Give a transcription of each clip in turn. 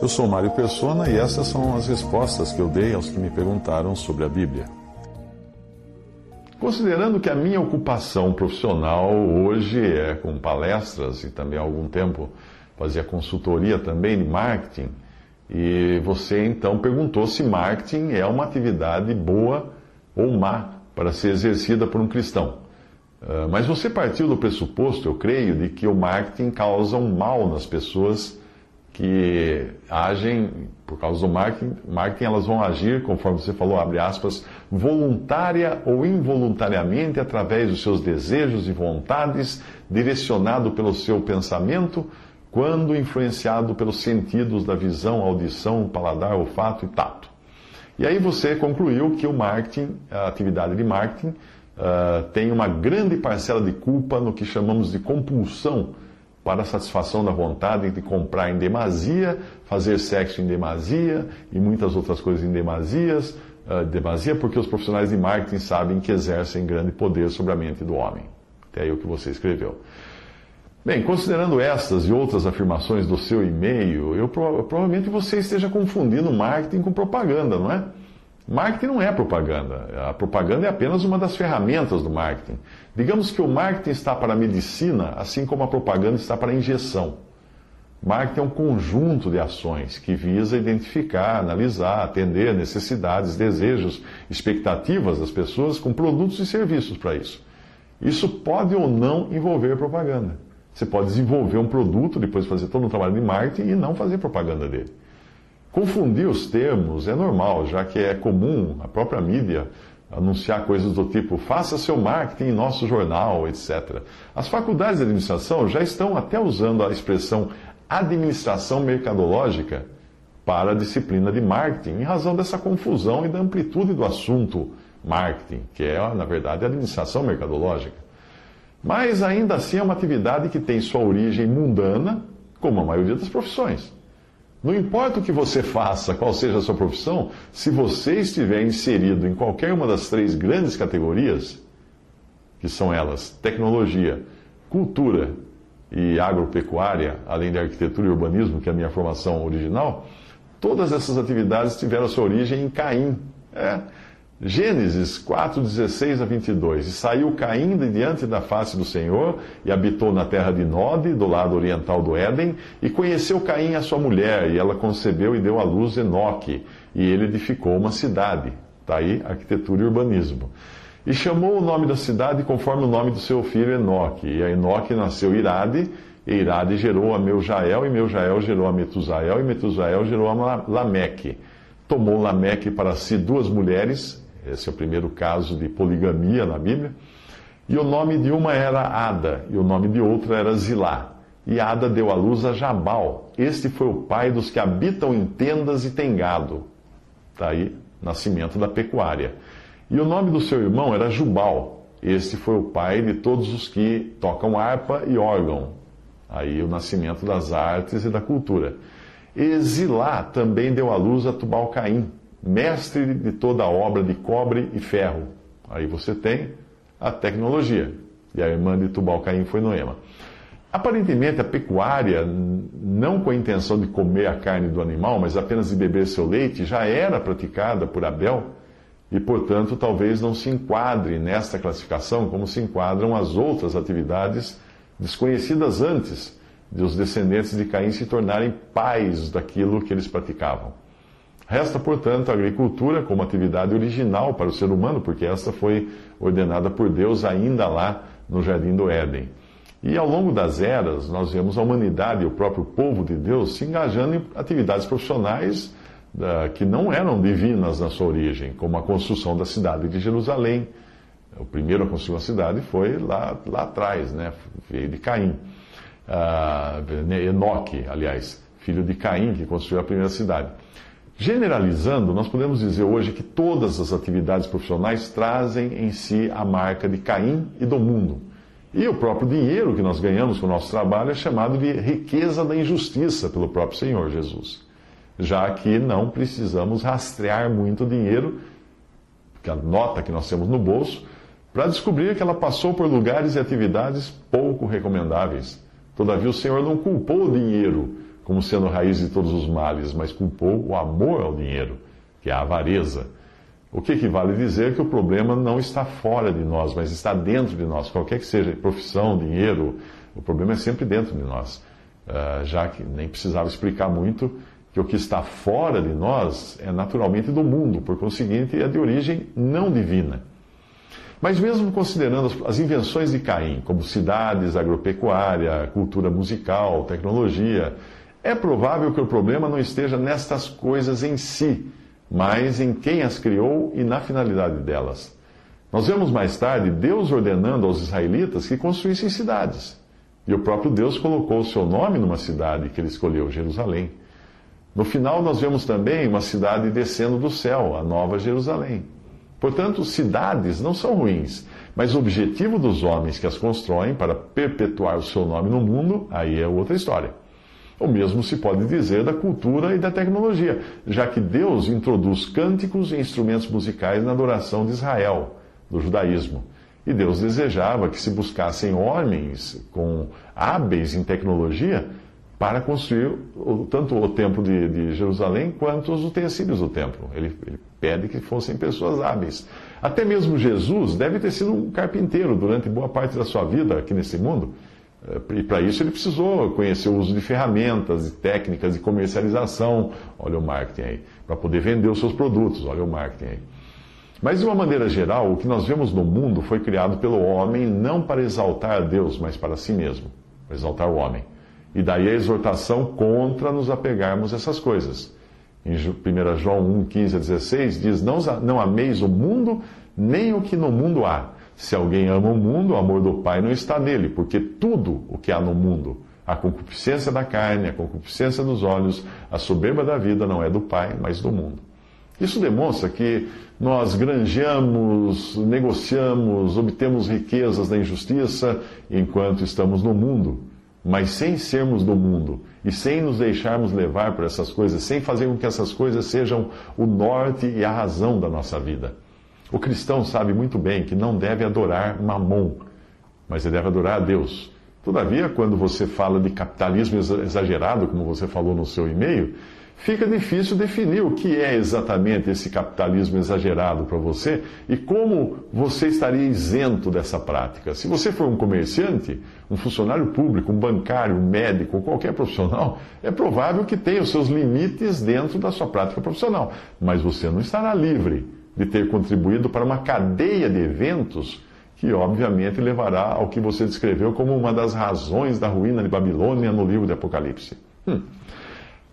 Eu sou Mário Persona e essas são as respostas que eu dei aos que me perguntaram sobre a Bíblia. Considerando que a minha ocupação profissional hoje é com palestras e também há algum tempo fazia consultoria também de marketing, e você então perguntou se marketing é uma atividade boa ou má para ser exercida por um cristão. Uh, mas você partiu do pressuposto, eu creio, de que o marketing causa um mal nas pessoas que agem por causa do marketing, marketing elas vão agir, conforme você falou, abre aspas, voluntária ou involuntariamente através dos seus desejos e vontades, direcionado pelo seu pensamento, quando influenciado pelos sentidos da visão, audição, paladar, olfato e tato. E aí você concluiu que o marketing, a atividade de marketing, uh, tem uma grande parcela de culpa no que chamamos de compulsão para a satisfação da vontade de comprar em demasia, fazer sexo em demasia e muitas outras coisas em demasias, uh, demasia, porque os profissionais de marketing sabem que exercem grande poder sobre a mente do homem. Até aí o que você escreveu. Bem, considerando estas e outras afirmações do seu e-mail, eu provavelmente você esteja confundindo marketing com propaganda, não é? Marketing não é propaganda. A propaganda é apenas uma das ferramentas do marketing. Digamos que o marketing está para a medicina, assim como a propaganda está para a injeção. Marketing é um conjunto de ações que visa identificar, analisar, atender necessidades, desejos, expectativas das pessoas com produtos e serviços para isso. Isso pode ou não envolver propaganda. Você pode desenvolver um produto, depois fazer todo um trabalho de marketing e não fazer propaganda dele. Confundir os termos é normal, já que é comum a própria mídia anunciar coisas do tipo faça seu marketing em nosso jornal, etc. As faculdades de administração já estão até usando a expressão administração mercadológica para a disciplina de marketing, em razão dessa confusão e da amplitude do assunto marketing, que é, na verdade, a administração mercadológica. Mas ainda assim é uma atividade que tem sua origem mundana, como a maioria das profissões. Não importa o que você faça, qual seja a sua profissão, se você estiver inserido em qualquer uma das três grandes categorias, que são elas tecnologia, cultura e agropecuária, além de arquitetura e urbanismo, que é a minha formação original, todas essas atividades tiveram sua origem em Caim. É, Gênesis 4, 16 a 22. E saiu Caim de diante da face do Senhor, e habitou na terra de Nod, do lado oriental do Éden, e conheceu Caim a sua mulher, e ela concebeu e deu à luz Enoque, e ele edificou uma cidade. Está aí arquitetura e urbanismo. E chamou o nome da cidade conforme o nome do seu filho Enoque. E a Enoque nasceu Irade, e Irade gerou a Meujael, e Meujael gerou a Metusael, e Metusael gerou a Lameque. Tomou Lameque para si duas mulheres, esse é o primeiro caso de poligamia na Bíblia. E o nome de uma era Ada, e o nome de outra era Zilá. E Ada deu à luz a Jabal. Este foi o pai dos que habitam em tendas e tem gado. Está aí, nascimento da pecuária. E o nome do seu irmão era Jubal. Este foi o pai de todos os que tocam harpa e órgão. Aí o nascimento das artes e da cultura. E Zilá também deu à luz a Tubal-Caim mestre de toda a obra de cobre e ferro. Aí você tem a tecnologia. E a irmã de Tubal-Caim foi Noema. Aparentemente, a pecuária, não com a intenção de comer a carne do animal, mas apenas de beber seu leite, já era praticada por Abel e, portanto, talvez não se enquadre nesta classificação como se enquadram as outras atividades desconhecidas antes de os descendentes de Caim se tornarem pais daquilo que eles praticavam. Resta, portanto, a agricultura como atividade original para o ser humano, porque esta foi ordenada por Deus ainda lá no Jardim do Éden. E ao longo das eras, nós vemos a humanidade e o próprio povo de Deus se engajando em atividades profissionais que não eram divinas na sua origem, como a construção da cidade de Jerusalém. O primeiro a construir uma cidade foi lá, lá atrás, né? veio de Caim. uh, Enoque, aliás, filho de Caim, que construiu a primeira cidade. Generalizando, nós podemos dizer hoje que todas as atividades profissionais trazem em si a marca de Caim e do mundo. E o próprio dinheiro que nós ganhamos com o nosso trabalho é chamado de riqueza da injustiça pelo próprio Senhor Jesus. Já que não precisamos rastrear muito dinheiro, que a nota que nós temos no bolso, para descobrir que ela passou por lugares e atividades pouco recomendáveis. Todavia, o Senhor não culpou o dinheiro como sendo a raiz de todos os males, mas culpou o amor ao dinheiro, que é a avareza. O que equivale dizer que o problema não está fora de nós, mas está dentro de nós. Qualquer que seja profissão, dinheiro, o problema é sempre dentro de nós. Uh, já que nem precisava explicar muito que o que está fora de nós é naturalmente do mundo, por conseguinte, é de origem não divina. Mas mesmo considerando as invenções de Caim, como cidades, agropecuária, cultura musical, tecnologia, é provável que o problema não esteja nestas coisas em si, mas em quem as criou e na finalidade delas. Nós vemos mais tarde Deus ordenando aos israelitas que construíssem cidades. E o próprio Deus colocou o seu nome numa cidade que ele escolheu, Jerusalém. No final, nós vemos também uma cidade descendo do céu, a Nova Jerusalém. Portanto, cidades não são ruins, mas o objetivo dos homens que as constroem para perpetuar o seu nome no mundo, aí é outra história. O mesmo se pode dizer da cultura e da tecnologia, já que Deus introduz cânticos e instrumentos musicais na adoração de Israel, do judaísmo. E Deus desejava que se buscassem homens com hábeis em tecnologia para construir tanto o templo de, de Jerusalém quanto os utensílios do templo. Ele, ele pede que fossem pessoas hábeis. Até mesmo Jesus deve ter sido um carpinteiro durante boa parte da sua vida aqui nesse mundo. Eh, e para isso ele precisou conhecer o uso de ferramentas e técnicas de comercialização, olha o marketing aí, para poder vender os seus produtos, olha o marketing aí. Mas de uma maneira geral, o que nós vemos no mundo foi criado pelo homem não para exaltar a Deus, mas para si mesmo, para exaltar o homem. E daí a exortação contra nos apegarmos a essas coisas. Em 1 João 1, 15 a 16 diz: não, não ameis o mundo, nem o que no mundo há. Se alguém ama o mundo, o amor do Pai não está nele, porque tudo o que há no mundo, a concupiscência da carne, a concupiscência dos olhos, a soberba da vida, não é do Pai, mas do mundo. Isso demonstra que nós granjeamos, negociamos, obtemos riquezas da injustiça enquanto estamos no mundo, mas sem sermos do mundo e sem nos deixarmos levar por essas coisas, sem fazer com que essas coisas sejam o norte e a razão da nossa vida. O cristão sabe muito bem que não deve adorar mamon, mas ele deve adorar a Deus. Todavia, quando você fala de capitalismo exagerado, como você falou no seu e-mail, fica difícil definir o que é exatamente esse capitalismo exagerado para você e como você estaria isento dessa prática. Se você for um comerciante, um funcionário público, um bancário, um médico, qualquer profissional, é provável que tenha os seus limites dentro da sua prática profissional, mas você não estará livre de ter contribuído para uma cadeia de eventos que, obviamente, levará ao que você descreveu como uma das razões da ruína de Babilônia no livro de Apocalipse. Hum.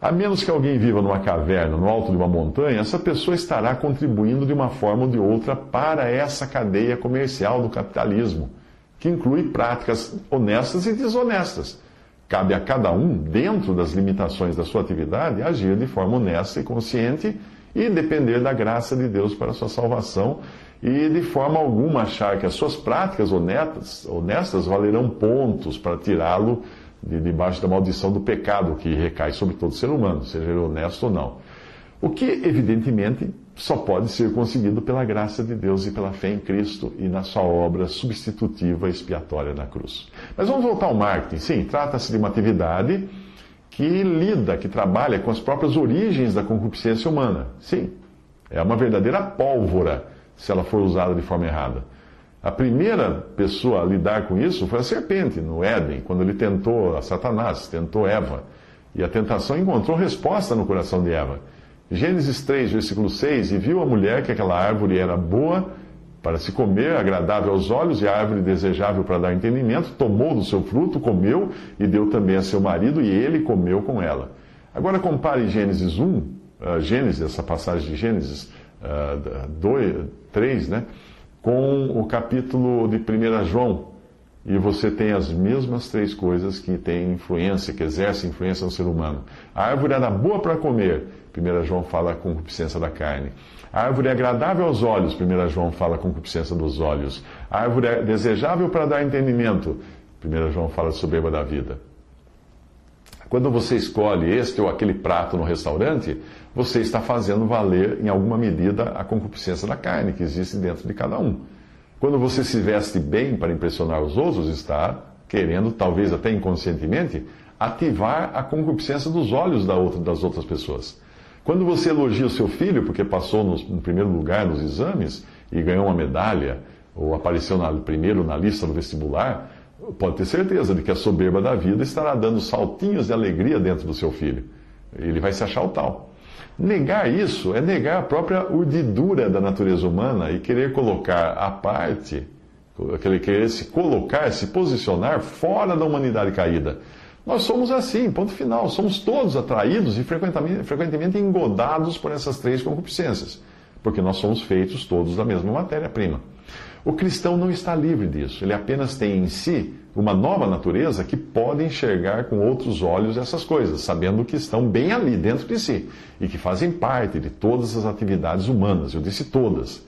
A menos que alguém viva numa caverna, no alto de uma montanha, essa pessoa estará contribuindo de uma forma ou de outra para essa cadeia comercial do capitalismo, que inclui práticas honestas e desonestas. Cabe a cada um, dentro das limitações da sua atividade, agir de forma honesta e consciente e depender da graça de Deus para a sua salvação e de forma alguma achar que as suas práticas honestas, honestas valerão pontos para tirá-lo de debaixo da maldição do pecado que recai sobre todo ser humano, seja ele honesto ou não. O que, evidentemente, só pode ser conseguido pela graça de Deus e pela fé em Cristo e na sua obra substitutiva expiatória na cruz. Mas vamos voltar ao marketing. Sim, trata-se de uma atividade que lida, que trabalha com as próprias origens da concupiscência humana. Sim, é uma verdadeira pólvora se ela for usada de forma errada. A primeira pessoa a lidar com isso foi a serpente no Éden, quando ele tentou a Satanás, tentou Eva. E a tentação encontrou resposta no coração de Eva. Gênesis 3, versículo 6: E viu a mulher que aquela árvore era boa para se comer, agradável aos olhos e árvore desejável para dar entendimento, tomou do seu fruto, comeu e deu também a seu marido, e ele comeu com ela. Agora compare Gênesis 1, uh, ah, Gênesis, essa passagem de Gênesis uh, 2, 3, né, com o capítulo de 1 João, e você tem as mesmas três coisas que têm influência, que exercem influência no ser humano. A árvore era boa para comer, 1 João fala com concupiscência da carne. A árvore é agradável aos olhos, 1 João fala com concupiscência dos olhos. A árvore é desejável para dar entendimento, 1 João fala de soberba da vida. Quando você escolhe este ou aquele prato no restaurante, você está fazendo valer, em alguma medida, a concupiscência da carne que existe dentro de cada um. Quando você se veste bem para impressionar os outros, está querendo, talvez até inconscientemente, ativar a concupiscência dos olhos das outras pessoas. Quando você elogia o seu filho porque passou no, no primeiro lugar nos exames e ganhou uma medalha, ou apareceu na, primeiro na lista do vestibular, pode ter certeza de que a soberba da vida estará dando saltinhos de alegria dentro do seu filho. Ele vai se achar o tal. Negar isso é negar a própria urdidura da natureza humana e querer colocar à parte, querer se colocar, se posicionar fora da humanidade caída. Nós somos assim, ponto final. Somos todos atraídos e frequentemente, frequentemente engodados por essas três concupiscências, porque nós somos feitos todos da mesma matéria-prima. O cristão não está livre disso, ele apenas tem em si uma nova natureza que pode enxergar com outros olhos essas coisas, sabendo que estão bem ali dentro de si e que fazem parte de todas as atividades humanas. Eu disse todas.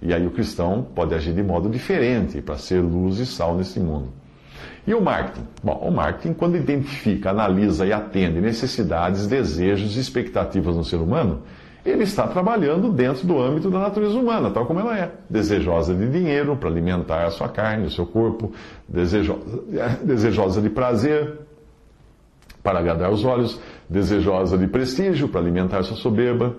E aí o cristão pode agir de modo diferente para ser luz e sal nesse mundo. E o marketing? Bom, o marketing, quando identifica, analisa e atende necessidades, desejos e expectativas no ser humano, ele está trabalhando dentro do âmbito da natureza humana, tal como ela é. Desejosa de dinheiro para alimentar a sua carne, o seu corpo, desejosa, desejosa de prazer para agradar os olhos, desejosa de prestígio para alimentar sua soberba.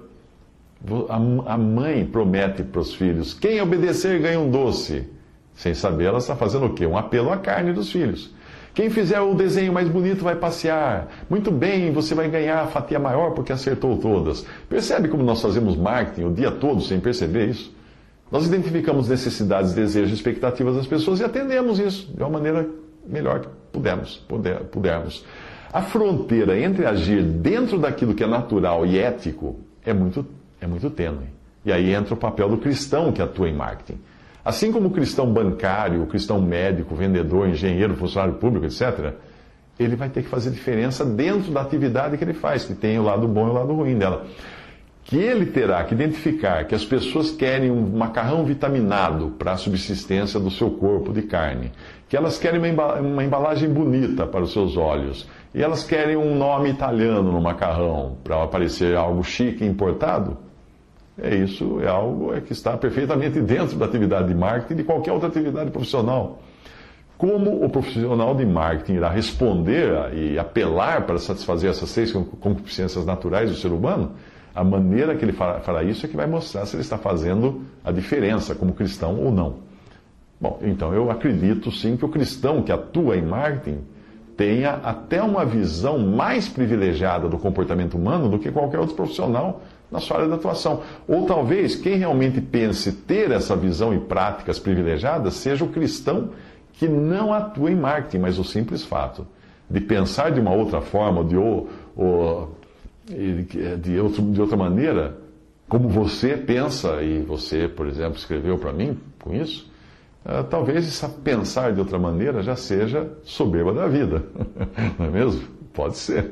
A mãe promete para os filhos: quem obedecer ganha um doce. Sem saber, ela está fazendo o quê? Um apelo à carne dos filhos. Quem fizer o desenho mais bonito vai passear. Muito bem, você vai ganhar a fatia maior porque acertou todas. Percebe como nós fazemos marketing o dia todo sem perceber isso? Nós identificamos necessidades, desejos, expectativas das pessoas e atendemos isso de uma maneira melhor que pudermos, puder, pudermos. A fronteira entre agir dentro daquilo que é natural e ético é muito, é muito tênue. E aí entra o papel do cristão que atua em marketing. Assim como o cristão bancário, o cristão médico, vendedor, engenheiro, funcionário público, etc., ele vai ter que fazer diferença dentro da atividade que ele faz, que tem o lado bom e o lado ruim dela. Que ele terá que identificar que as pessoas querem um macarrão vitaminado para a subsistência do seu corpo de carne, que elas querem uma embalagem bonita para os seus olhos, e elas querem um nome italiano no macarrão para aparecer algo chique importado é isso, é algo é que está perfeitamente dentro da atividade de marketing de qualquer outra atividade profissional. Como o profissional de marketing irá responder e apelar para satisfazer essas seis concupiscências naturais do ser humano, a maneira que ele fará isso é que vai mostrar se ele está fazendo a diferença como cristão ou não. Bom, então eu acredito sim que o cristão que atua em marketing tenha até uma visão mais privilegiada do comportamento humano do que qualquer outro profissional na sua área de atuação. Ou talvez quem realmente pense ter essa visão e práticas privilegiadas seja o cristão que não atua em marketing, mas o simples fato de pensar de uma outra forma, de, ou, ou, de, outro, de outra maneira, como você pensa, e você, por exemplo, escreveu para mim com isso, uh, talvez pensar de outra maneira já seja soberba da vida, não é mesmo? Pode ser.